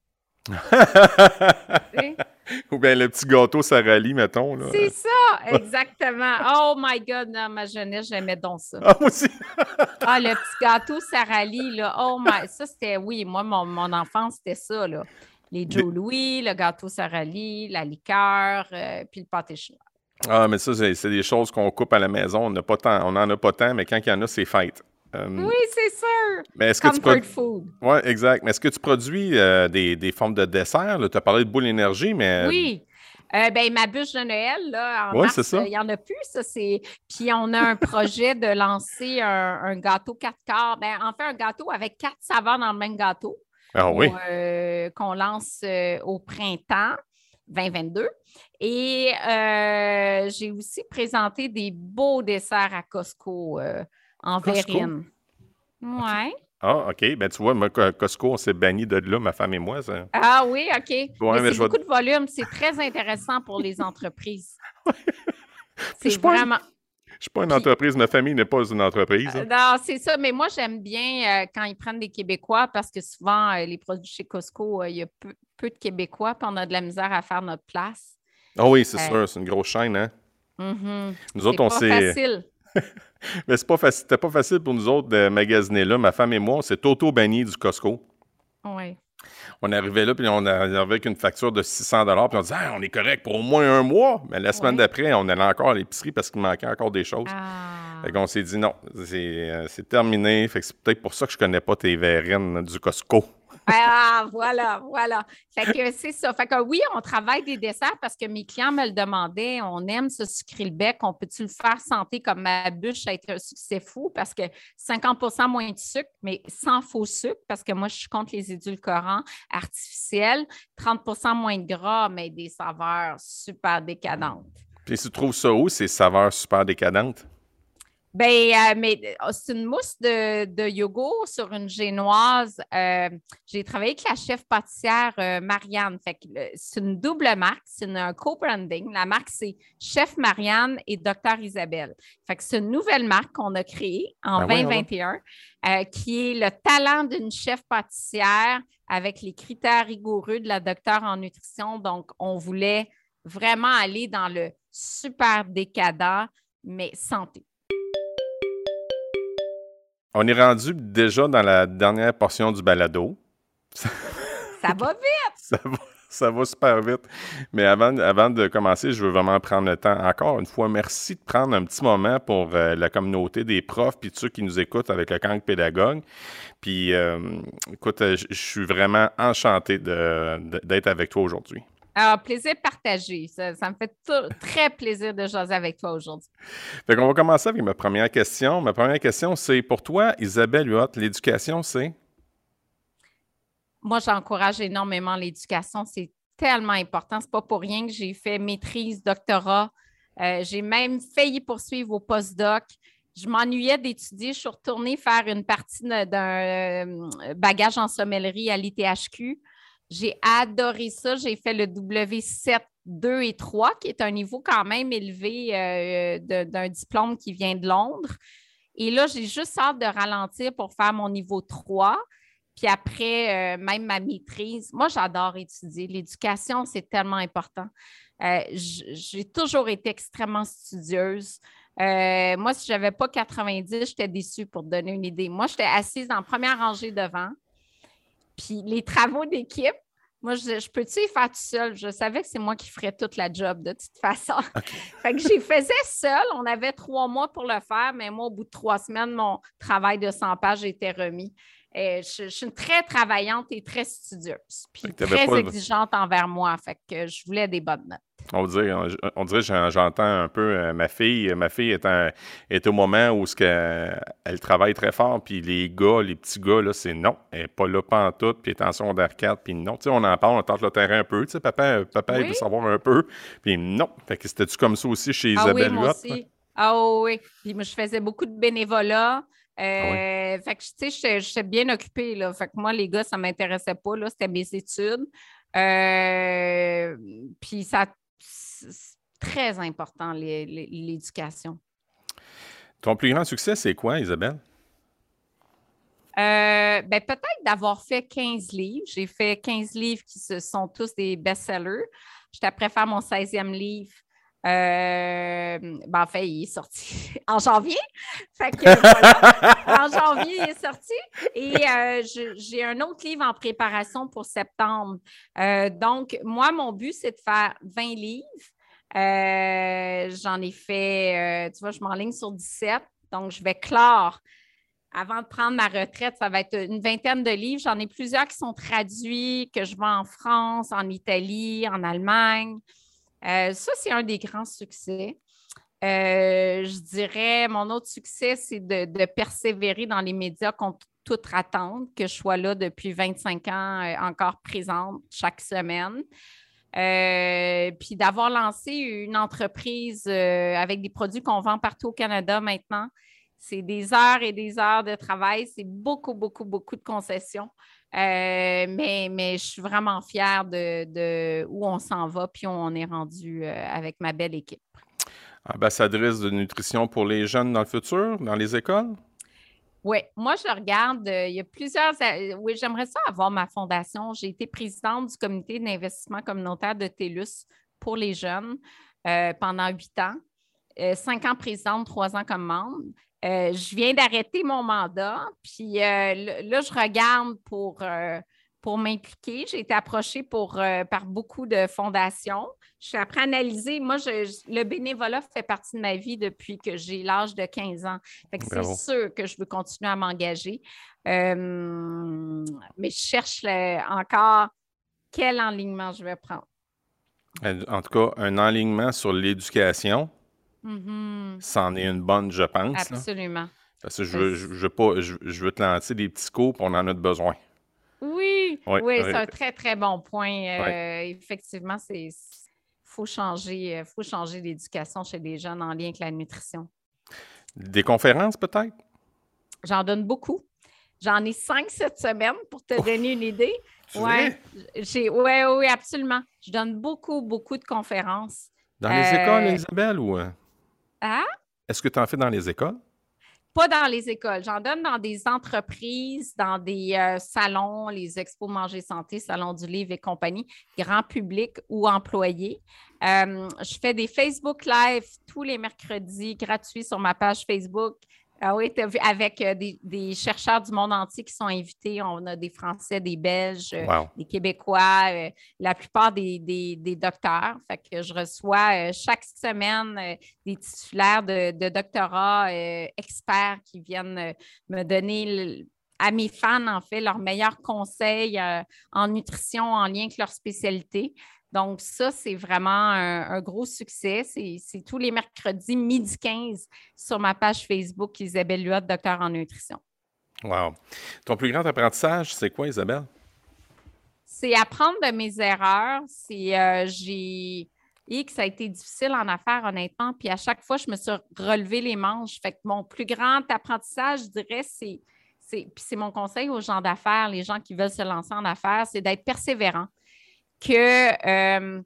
Ou bien le petit gâteau Sarali, mettons. C'est ça, exactement. Oh my God, dans ma jeunesse, j'aimais donc ça. Ah, moi aussi. ah, le petit gâteau Sarali, là. Oh my, ça c'était, oui, moi, mon, mon enfance, c'était ça, là. Les Joe Louis, le gâteau Sarali, la liqueur, euh, puis le pâté chinois. Ah, mais ça, c'est des choses qu'on coupe à la maison. On n'en a, a pas tant, mais quand il y en a, c'est fête. Euh, oui, c'est sûr. Mais est-ce que tu food. Oui, exact. Mais est-ce que tu produis euh, des, formes de dessert? Tu as parlé de boule énergie, mais. Euh, oui. ben, ma bûche de Noël, là, en mars, il n'y en a plus. Ça, c'est... Puis on a un projet de lancer un, gâteau quatre quarts. Ben, en fait, un gâteau avec quatre saveurs dans le même gâteau. Ah oui. qu'on lance au printemps 2022. Et j'ai aussi présenté des beaux desserts à Costco en verrine. Ouais. Ah, OK. Ben, tu vois, moi, Costco, on s'est banni de là, ma femme et moi. Ça. Ah oui, OK. c'est beaucoup de volume. C'est très intéressant pour les entreprises. c'est vraiment. Je ne suis pas une entreprise, ma famille n'est pas une entreprise. Hein. non, c'est ça. Mais moi, j'aime bien euh, quand ils prennent des Québécois parce que souvent, euh, les produits chez Costco, euh, il y a peu, de Québécois puis on a de la misère à faire notre place. Ah oui, c'est sûr. C'est une grosse chaîne, hein? Mm-hmm. Nous autres, on s'est. facile. Mais c'est pas facile. C'était pas facile pour nous autres de magasiner là. Ma femme et moi, on s'est auto-banni du Costco. Oui. On est arrivé là, puis on est arrivé avec une facture de 600 puis on dit on est correct pour au moins un mois. Mais la semaine d'après, on allait encore à l'épicerie parce qu'il manquait encore des choses. Ah. Fait qu'on s'est dit non, c'est euh, terminé. Fait que c'est peut-être pour ça que je connais pas tes verrines du Costco. Ah, voilà, voilà. Fait que c'est ça. Fait que oui, on travaille des desserts parce que mes clients me le demandaient. On aime ce sucré le bec. On peut-tu le faire santé comme ma bûche a été un succès fou? Parce que 50% moins de sucre, mais sans faux sucre parce que moi, je suis contre les édulcorants artificiels. 30% moins de gras, mais des saveurs super décadentes. Puis tu trouves ça où, ces saveurs super décadentes? Ben, euh, mais oh, c'est une mousse de, de yogourt sur une génoise. Euh, j'ai travaillé avec la chef pâtissière euh, Marianne. Fait c'est une double marque, c'est un co-branding. La marque, c'est Chef Marianne et Docteur Isabelle. Fait que c'est une nouvelle marque qu'on a créée en 2021 ben qui est le talent d'une chef pâtissière avec les critères rigoureux de la docteure en nutrition. Donc, on voulait vraiment aller dans le super décadent, mais santé. On est rendu déjà dans la dernière portion du balado. Ça va vite! ça, va, super vite. Mais avant, avant de commencer, je veux vraiment prendre le temps. Encore une fois, merci de prendre un petit moment pour euh, la communauté des profs puis ceux qui nous écoutent avec le camp pédagogue. Puis, euh, écoute, je suis vraiment enchanté d'être avec toi aujourd'hui. Alors, plaisir partagé. Ça, me fait très plaisir de jaser avec toi aujourd'hui. Fait qu'on va commencer avec ma première question. Ma première question, c'est pour toi, Isabelle Huot, l'éducation, c'est? Moi, j'encourage énormément l'éducation. C'est tellement important. C'est pas pour rien que j'ai fait maîtrise, doctorat. Euh, j'ai même failli poursuivre au postdoc. Je m'ennuyais d'étudier. Je suis retournée faire une partie d'un euh, bagage en sommellerie à l'ITHQ. J'ai adoré ça. J'ai fait le W7, 2 et 3, qui est un niveau quand même élevé euh, d'un diplôme qui vient de Londres. Et là, j'ai juste hâte de ralentir pour faire mon niveau 3. Puis après, euh, même ma maîtrise. Moi, j'adore étudier. L'éducation, c'est tellement important. Euh, j'ai toujours été extrêmement studieuse. moi, si je n'avais pas 90, j'étais déçue pour te donner une idée. Moi, j'étais assise en première rangée devant. Puis les travaux d'équipe, moi, je, peux-tu y faire tout seul? Je savais que c'est moi qui ferais toute la job de toute façon. fait que j'y faisais seul. On avait trois mois pour le faire, mais moi, au bout de trois semaines, mon travail de 100 pages était remis. Et je, suis une très travaillante et très studieuse, puis très exigeante envers moi. Fait que je voulais des bonnes notes. On dirait, on, dirait j'entends un peu euh, ma fille. Ma fille est, est au moment où ce elle travaille très fort, puis les gars, les petits gars, là, c'est non. Elle n'est pas là pas tout, puis elle en secondaire 4, puis non. Tu sais, on en parle, on tente le terrain un peu. Tu sais, papa, papa il veut savoir un peu, puis non. Fait que c'était-tu comme ça aussi chez ah Isabelle oui, moi aussi. Ah oui, puis moi, je faisais beaucoup de bénévolat. Euh, ah fait que, tu sais, j'étais bien occupée, là. Fait que moi, les gars, ça ne m'intéressait pas, là. C'était mes études. Euh, puis ça c'est très important, l'éducation. Ton plus grand succès, c'est quoi, Isabelle? Euh, ben, peut-être d'avoir fait 15 livres. J'ai fait 15 livres qui sont tous des best-sellers. J'étais après faire mon 16e livre. Euh, ben, en fait, il est sorti en janvier. Fait que, en janvier, il est sorti. Et euh, j'ai un autre livre en préparation pour septembre. Euh, donc, moi, mon but, c'est de faire 20 livres. J'en ai fait, tu vois, je m'enligne sur 17. Donc, je vais clore. Avant de prendre ma retraite, ça va être une vingtaine de livres. J'en ai plusieurs qui sont traduits, que je vends en France, en Italie, en Allemagne. Euh, ça, c'est un des grands succès. Euh, je dirais, mon autre succès, c'est de, persévérer dans les médias contre toute attente, que je sois là depuis 25 ans, euh, encore présente chaque semaine. puis d'avoir lancé une entreprise avec des produits qu'on vend partout au Canada maintenant. C'est des heures et des heures de travail, c'est beaucoup, beaucoup, beaucoup de concessions. Euh, mais, mais je suis vraiment fière de, où on s'en va, puis on est rendu euh, avec ma belle équipe. Ambassadrice de nutrition pour les jeunes dans le futur, dans les écoles? Oui, moi, je regarde, euh, il y a plusieurs. oui, j'aimerais ça avoir ma fondation. J'ai été présidente du comité d'investissement communautaire de TELUS pour les jeunes pendant huit ans. cinq ans présidente, trois ans comme membre. Euh, je viens d'arrêter mon mandat, puis euh, là, je regarde pour, euh, pour m'impliquer. J'ai été approchée pour, par beaucoup de fondations. Je suis après analyser. Moi, le bénévolat fait partie de ma vie depuis que j'ai l'âge de 15 ans. c'est sûr que je veux continuer à m'engager. mais je cherche encore quel enlignement je vais prendre. En tout cas, un enlignement sur l'éducation Mm-hmm. C'en est une bonne, je pense. Absolument. Parce que je veux, je, pas, je, veux te lancer des petits coups, on en a besoin. Oui, oui, c'est un très, très bon point. Euh, effectivement, c'est faut changer, euh, faut changer l'éducation chez les jeunes en lien avec la nutrition. Des conférences, peut-être? J'en donne beaucoup. J'en ai cinq cette semaine pour te donner une idée. Oui, ouais, oui, absolument. Je donne beaucoup, beaucoup de conférences. Dans les Euh, écoles, Isabelle, ou... Hein? Est-ce que tu en fais dans les écoles? Pas dans les écoles. J'en donne dans des entreprises, dans des euh, salons, les expos Manger Santé, Salon du Livre et compagnie, grand public ou employés. Euh, je fais des Facebook Live tous les mercredis gratuits sur ma page Facebook. Ah oui, as vu, avec euh, des, des chercheurs du monde entier qui sont invités. On a des Français, des Belges, euh, Wow. des Québécois, euh, la plupart des, des- des docteurs. Fait que je reçois chaque semaine des titulaires de, de doctorat euh, experts qui viennent me donner le- à mes fans, en fait, leurs meilleurs conseils euh, en nutrition en lien avec leur spécialité. Donc, ça, c'est vraiment un, un gros succès. C'est tous les mercredis, midi 15, sur ma page Facebook, Isabelle Luot, docteur en nutrition. Wow. Ton plus grand apprentissage, c'est quoi, Isabelle? C'est apprendre de mes erreurs. C'est euh, j'ai et que ça a été difficile en affaires, honnêtement. Puis à chaque fois, je me suis relevé les manches. Fait que mon plus grand apprentissage, je dirais, c'est c'est puis c'est mon conseil aux gens d'affaires, les gens qui veulent se lancer en affaires, c'est d'être persévérant. Que euh,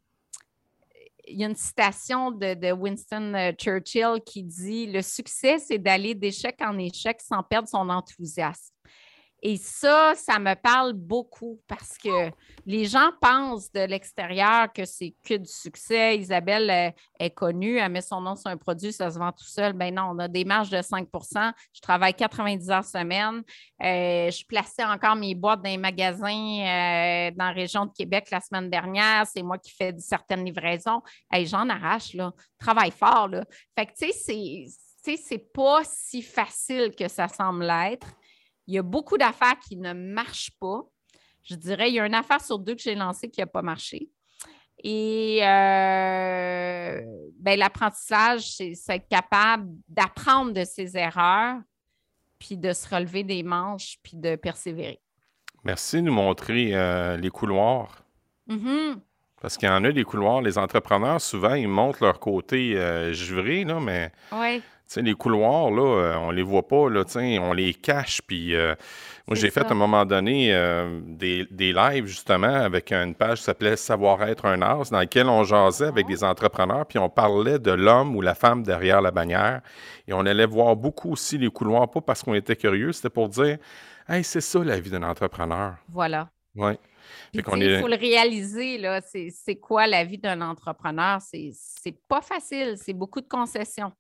y a une citation de, de Winston euh, Churchill qui dit Le succès, c'est d'aller d'échec en échec sans perdre son enthousiasme. Et ça, ça me parle beaucoup parce que les gens pensent de l'extérieur que c'est que du succès. Isabelle euh, est connue, elle met son nom sur un produit, ça se vend tout seul. Ben non, on a des marges de 5% Je travaille 90 heures semaine. Euh, je plaçais encore mes boîtes dans les magasins euh, dans la région de Québec la semaine dernière. C'est moi qui fais certaines livraisons. Hey, J'en arrache, là. Travaille fort, là. Fait que, tu sais, c'est- tu sais, c'est pas si facile que ça semble l'être. Il y a beaucoup d'affaires qui ne marchent pas. Je dirais, il y a une affaire sur deux que j'ai lancée qui n'a pas marché. Et euh, ben, l'apprentissage, c'est être capable d'apprendre de ses erreurs, puis de se relever des manches, puis de persévérer. Merci de nous montrer euh, les couloirs. Mhm. Parce qu'il y en a des couloirs. Les entrepreneurs, souvent, ils montrent leur côté euh, givré, là, mais les couloirs, là, euh, on les voit pas, là, on les cache. Puis euh, moi, j'ai fait à un moment donné euh, des, des lives, justement, avec une page qui s'appelait Savoir-être un art, dans laquelle on jasait avec des entrepreneurs, puis on parlait de l'homme ou la femme derrière la bannière. Et on allait voir beaucoup aussi les couloirs, pas parce qu'on était curieux, c'était pour dire, hey, c'est ça la vie d'un entrepreneur. voilà. Ouais. Est- Il faut le réaliser, là, c'est quoi la vie d'un entrepreneur? C'est pas facile, c'est beaucoup de concessions.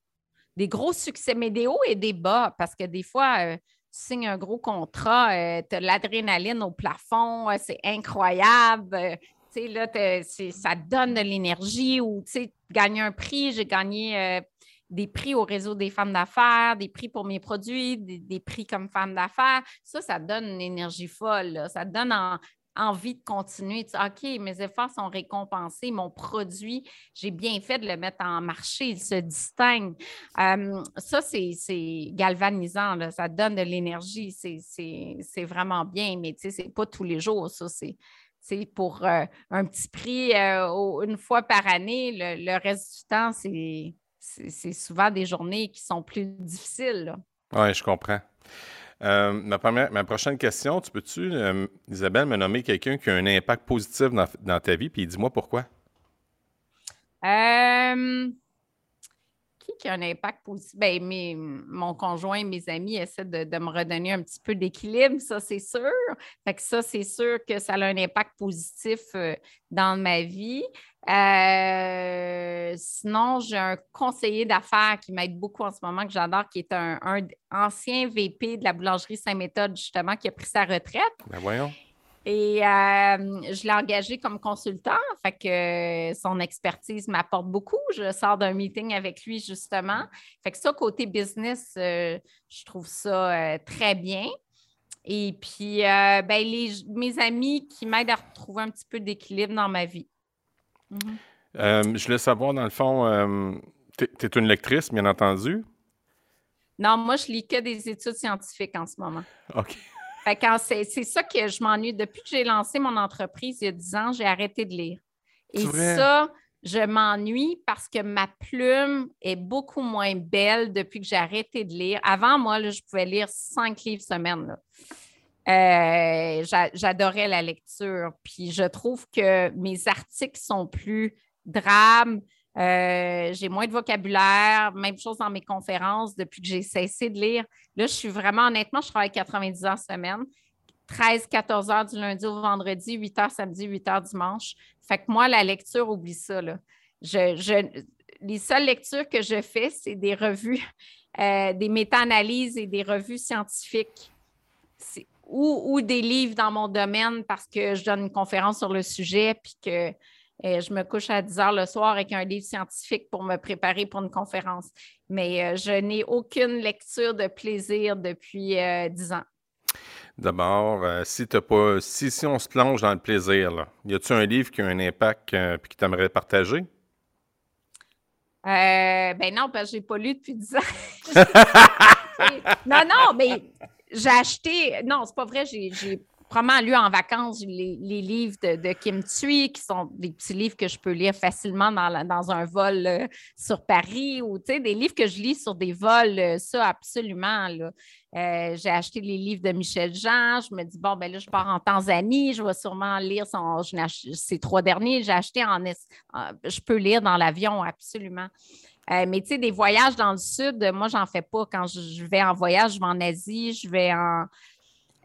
Des gros succès, mais des hauts et des bas, parce que des fois, euh, tu signes un gros contrat, tu as l'adrénaline au plafond, euh, c'est incroyable. euh, là, ça te donne de l'énergie ou tu gagner un prix. J'ai gagné euh, des prix au réseau des femmes d'affaires, des prix pour mes produits, des, des prix comme femme d'affaires. Ça, ça te donne une énergie folle. là. Ça te donne en- envie de continuer. Tu OK, mes efforts sont récompensés, mon produit, j'ai bien fait de le mettre en marché, il se distingue. Euh, ça, c'est galvanisant, ça donne de l'énergie, c'est- vraiment bien, mais tu sais, c'est pas tous les jours, ça, c'est pour euh, un petit prix euh, une fois par année. Le, le reste du temps, c'est souvent des journées qui sont plus difficiles. Oui, je comprends. Euh, ma, prochaine question, tu peux-tu, euh, Isabelle, me nommer quelqu'un qui a un impact positif dans, dans ta vie, puis dis-moi pourquoi? Euh, qui, a un impact positif? Ben, mon conjoint mes amis essaient de, de me redonner un petit peu d'équilibre, ça, c'est sûr. Fait que ça, c'est sûr que ça a un impact positif euh, dans ma vie. Euh, sinon, j'ai un conseiller d'affaires qui m'aide beaucoup en ce moment, que j'adore, qui est un, un ancien VP de la boulangerie Saint-Méthode, justement, qui a pris sa retraite. Ben voyons. Et euh, je l'ai engagé comme consultant, fait que euh, son expertise m'apporte beaucoup. Je sors d'un meeting avec lui, justement. Fait que ça, côté business, euh, je trouve ça euh, très bien. Et puis, ben, les, mes amis qui m'aident à retrouver un petit peu d'équilibre dans ma vie. Mhm. Euh, je voulais savoir, dans le fond, tu es une lectrice, bien entendu. Non, moi, je lis que des études scientifiques en ce moment. OK. C'est c'est ça que je m'ennuie. Depuis que j'ai lancé mon entreprise il y a 10 ans, j'ai arrêté de lire. Et ça, je m'ennuie parce que ma plume est beaucoup moins belle depuis que j'ai arrêté de lire. Avant, moi, je pouvais lire cinq livres semaine. Euh, j'adorais la lecture. Puis je trouve que mes articles sont plus drames. Euh, j'ai moins de vocabulaire, même chose dans mes conférences depuis que j'ai cessé de lire. Là, je suis vraiment, honnêtement, je travaille 90 heures semaine. 13, 14 heures du lundi au vendredi, 8 heures samedi, 8 heures dimanche. Fait que moi, la lecture, oublie ça. Je, les seules lectures que je fais, c'est des revues, euh, des méta-analyses et des revues scientifiques ou, des livres dans mon domaine parce que je donne une conférence sur le sujet puis que euh, je me couche à 10 heures le soir avec un livre scientifique pour me préparer pour une conférence. Mais euh, je n'ai aucune lecture de plaisir depuis 10 ans. D'abord, euh, si, pas, si, si on se plonge dans le plaisir, là, y a-t-il un livre qui a un impact euh, et que tu aimerais partager? Euh, ben non, parce que je n'ai pas lu depuis 10 ans. non, non, mais j'ai acheté. Non, c'est pas vrai, j'ai probablement lu en vacances les, livres de, Kim Thuy, qui sont des petits livres que je peux lire facilement dans, dans un vol euh, sur Paris ou des livres que je lis sur des vols, euh, ça absolument. Euh, j'ai acheté les livres de Michel Jean. Je me dis, bon, ben là, je pars en Tanzanie, je vais sûrement lire son, ces trois derniers. J'ai acheté en. Je peux lire dans l'avion, absolument. mais tu sais, des voyages dans le sud, moi, j'en fais pas. Quand je vais en voyage, je vais en Asie, je vais en,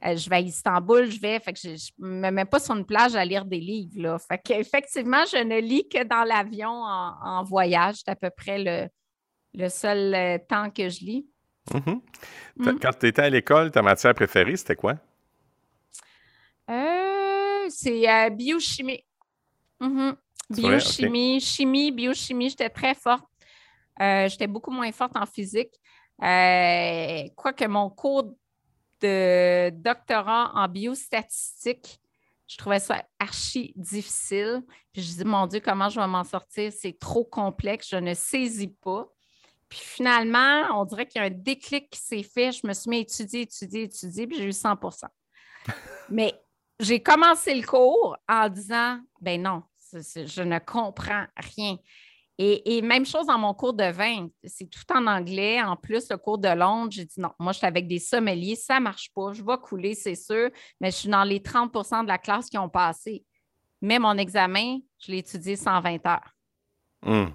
euh, je vais à Istanbul, je vais, fait que je ne me mets pas sur une plage à lire des livres. Là. Fait qu'effectivement, je ne lis que dans l'avion en, voyage. C'est à peu près le, seul euh, temps que je lis. Mm-hmm. Mm. Quand tu étais à l'école, ta matière préférée, c'était quoi? Euh, c'est biochimie. Mm-hmm. Biochimie, chimie, biochimie, j'étais très forte. j'étais beaucoup moins forte en physique. quoique mon cours de doctorat en biostatistique. Je trouvais ça archi difficile. Puis je dis, mon Dieu, comment je vais m'en sortir? C'est trop complexe, je ne saisis pas. Puis finalement, on dirait qu'il y a un déclic qui s'est fait. Je me suis mis à étudier, étudier, étudier, puis j'ai eu 100% Mais j'ai commencé le cours en disant, ben non, je ne comprends rien. Et, même chose dans mon cours de vin, c'est tout en anglais. En plus, le cours de Londres, j'ai dit non, moi, je suis avec des sommeliers, ça ne marche pas, je vais couler, c'est sûr, mais je suis dans les 30% de la classe qui ont passé. Mais mon examen, je l'ai étudié 120 heures. Hmm.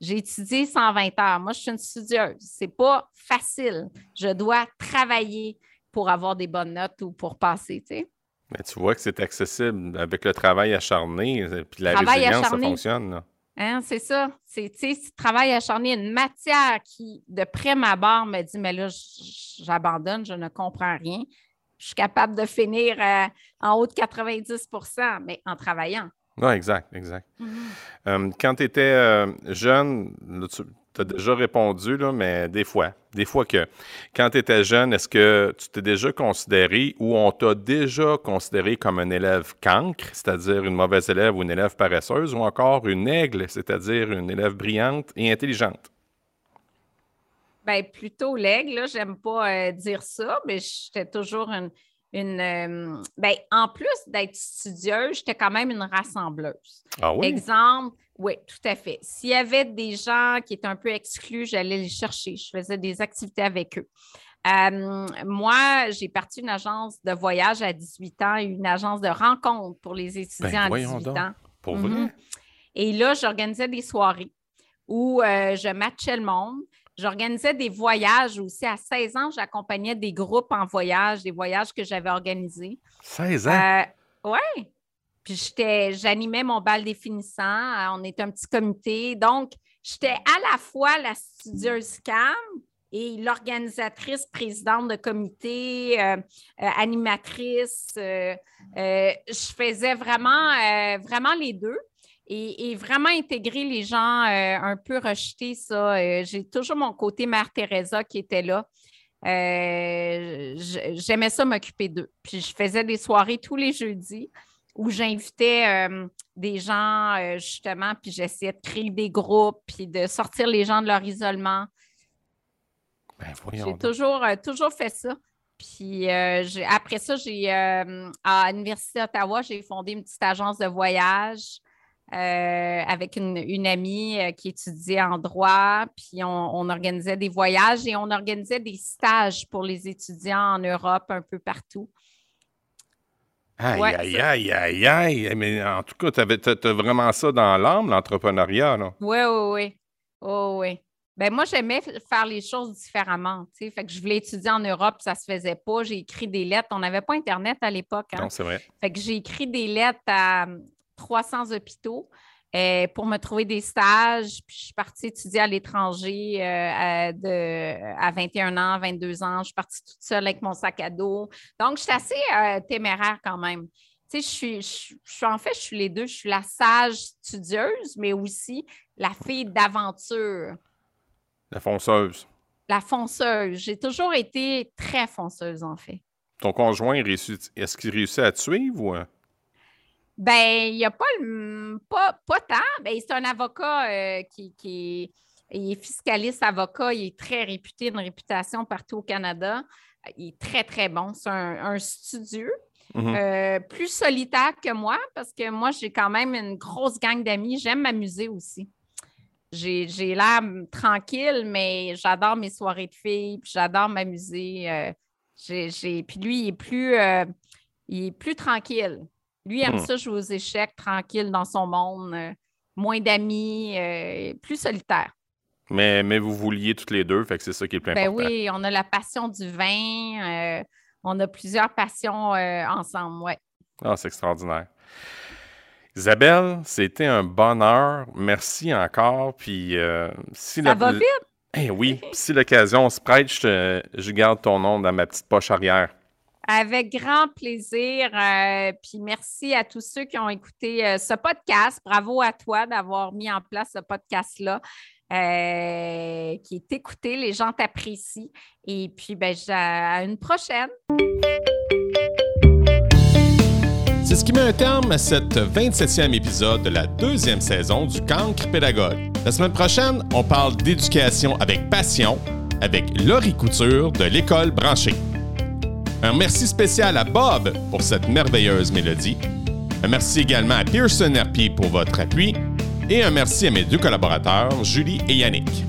J'ai étudié 120 heures. Moi, je suis une studieuse. Ce n'est pas facile. Je dois travailler pour avoir des bonnes notes ou pour passer, tu sais. Mais tu vois que c'est accessible avec le travail acharné, puis la résilience, ça fonctionne. Là. Hein, c'est ça. C'est, tu travail acharné, une matière qui, de près abord, me dit, mais là, j'abandonne, je ne comprends rien. Je suis capable de finir euh, en haut de 90% mais en travaillant. Oui, exact, exact. Mm-hmm. Euh, quand tu étais euh, jeune, tu tu as déjà répondu, là, mais des fois. Des fois que quand tu étais jeune, est-ce que tu t'es déjà considéré ou on t'a déjà considéré comme un élève cancre, c'est-à-dire une mauvaise élève ou une élève paresseuse, ou encore une aigle, c'est-à-dire une élève brillante et intelligente? Bien, plutôt l'aigle, j'aime pas euh, dire ça, mais j'étais toujours une, une euh, ben, en plus d'être studieuse, j'étais quand même une rassembleuse. Ah oui? Exemple, oui, tout à fait. S'il y avait des gens qui étaient un peu exclus, j'allais les chercher. Je faisais des activités avec eux. Euh, moi, j'ai parti une agence de voyage à 18 ans et une agence de rencontre pour les étudiants ben, à 18 ans. Pour vrai? Mhm. Et là, j'organisais des soirées où euh, je matchais le monde. J'organisais des voyages aussi. À 16 ans, j'accompagnais des groupes en voyage, des voyages que j'avais organisés. 16 ans? Euh, oui. Puis j'animais mon bal définissant. Euh, on était un petit comité. Donc, j'étais à la fois la studieuse CAM et l'organisatrice présidente de comité, euh, animatrice. je faisais vraiment, vraiment les deux et, vraiment intégrer les gens, euh, un peu rejeter ça. Euh, j'ai toujours mon côté Mère Teresa qui était là. Euh, j'aimais ça m'occuper d'eux. Puis je faisais des soirées tous les jeudis où j'invitais des gens, justement, puis j'essayais de créer des groupes, puis de sortir les gens de leur isolement. Ben, j'ai toujours, toujours fait ça. Puis après ça, j'ai à l'Université d'Ottawa, j'ai fondé une petite agence de voyage. avec une, amie qui étudiait en droit, puis on, organisait des voyages et on organisait des stages pour les étudiants en Europe un peu partout. Aïe, aïe, aïe, aïe, aïe. Mais en tout cas, tu as, vraiment ça dans l'âme, l'entrepreneuriat, là. Oui, oui, oui. Oh, oui. Ben moi, j'aimais faire les choses différemment. Fait que je voulais étudier en Europe, ça ne se faisait pas. J'ai écrit des lettres. On n'avait pas Internet à l'époque. Hein. Non, c'est vrai. Fait que j'ai écrit des lettres à 300 hôpitaux. Euh, pour me trouver des stages. Puis je suis partie étudier à l'étranger euh, à, 21 ans, 22 ans. Je suis partie toute seule avec mon sac à dos. Donc, je suis assez euh, téméraire quand même. Tu sais, je suis, je, en fait, je suis les deux. Je suis la sage studieuse, mais aussi la fille d'aventure. La fonceuse. La fonceuse. J'ai toujours été très fonceuse, en fait. Ton conjoint, est-ce qu'il réussit à te suivre ou... Ben, il n'y a pas, le, pas, pas tant. Ben, c'est un avocat euh, qui, est fiscaliste avocat. Il est très réputé, une réputation partout au Canada. Il est très, très bon. C'est un, studieux. Mhm. Euh, plus solitaire que moi, parce que moi, j'ai quand même une grosse gang d'amis. J'aime m'amuser aussi. J'ai l'air tranquille, mais j'adore mes soirées de filles, puis j'adore m'amuser. Euh, puis lui, il est plus, il est plus tranquille. Lui aime hmm. ça jouer aux échecs tranquille dans son monde, euh, moins d'amis, euh, plus solitaire. Mais, mais vous vouliez toutes les deux, fait que c'est ça qui est le plus ben important. Oui, on a la passion du vin, euh, on a plusieurs passions ensemble, ouais. Ah, c'est extraordinaire. Isabelle, c'était un bonheur. Merci encore. Puis, si ça va vite? Eh oui, si l'occasion se prête, je garde ton nom dans ma petite poche arrière. Avec grand plaisir. Euh, puis merci à tous ceux qui ont écouté euh, ce podcast. Bravo à toi d'avoir mis en place ce podcast-là. Euh, qui est écouté, les gens t'apprécient. Et puis, ben, à une prochaine. C'est ce qui met un terme à cette 27e épisode de la deuxième saison du Cancre Pédagogue. La semaine prochaine, on parle d'éducation avec passion avec Laurie Couture de l'École branchée. Un merci spécial à Bob pour cette merveilleuse mélodie. Un merci également à Pearson RP pour votre appui. Et un merci à mes deux collaborateurs, Julie et Yannick.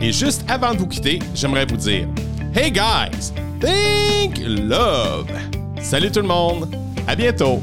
Et juste avant de vous quitter, j'aimerais vous dire Hey guys, think love! Salut tout le monde! À bientôt!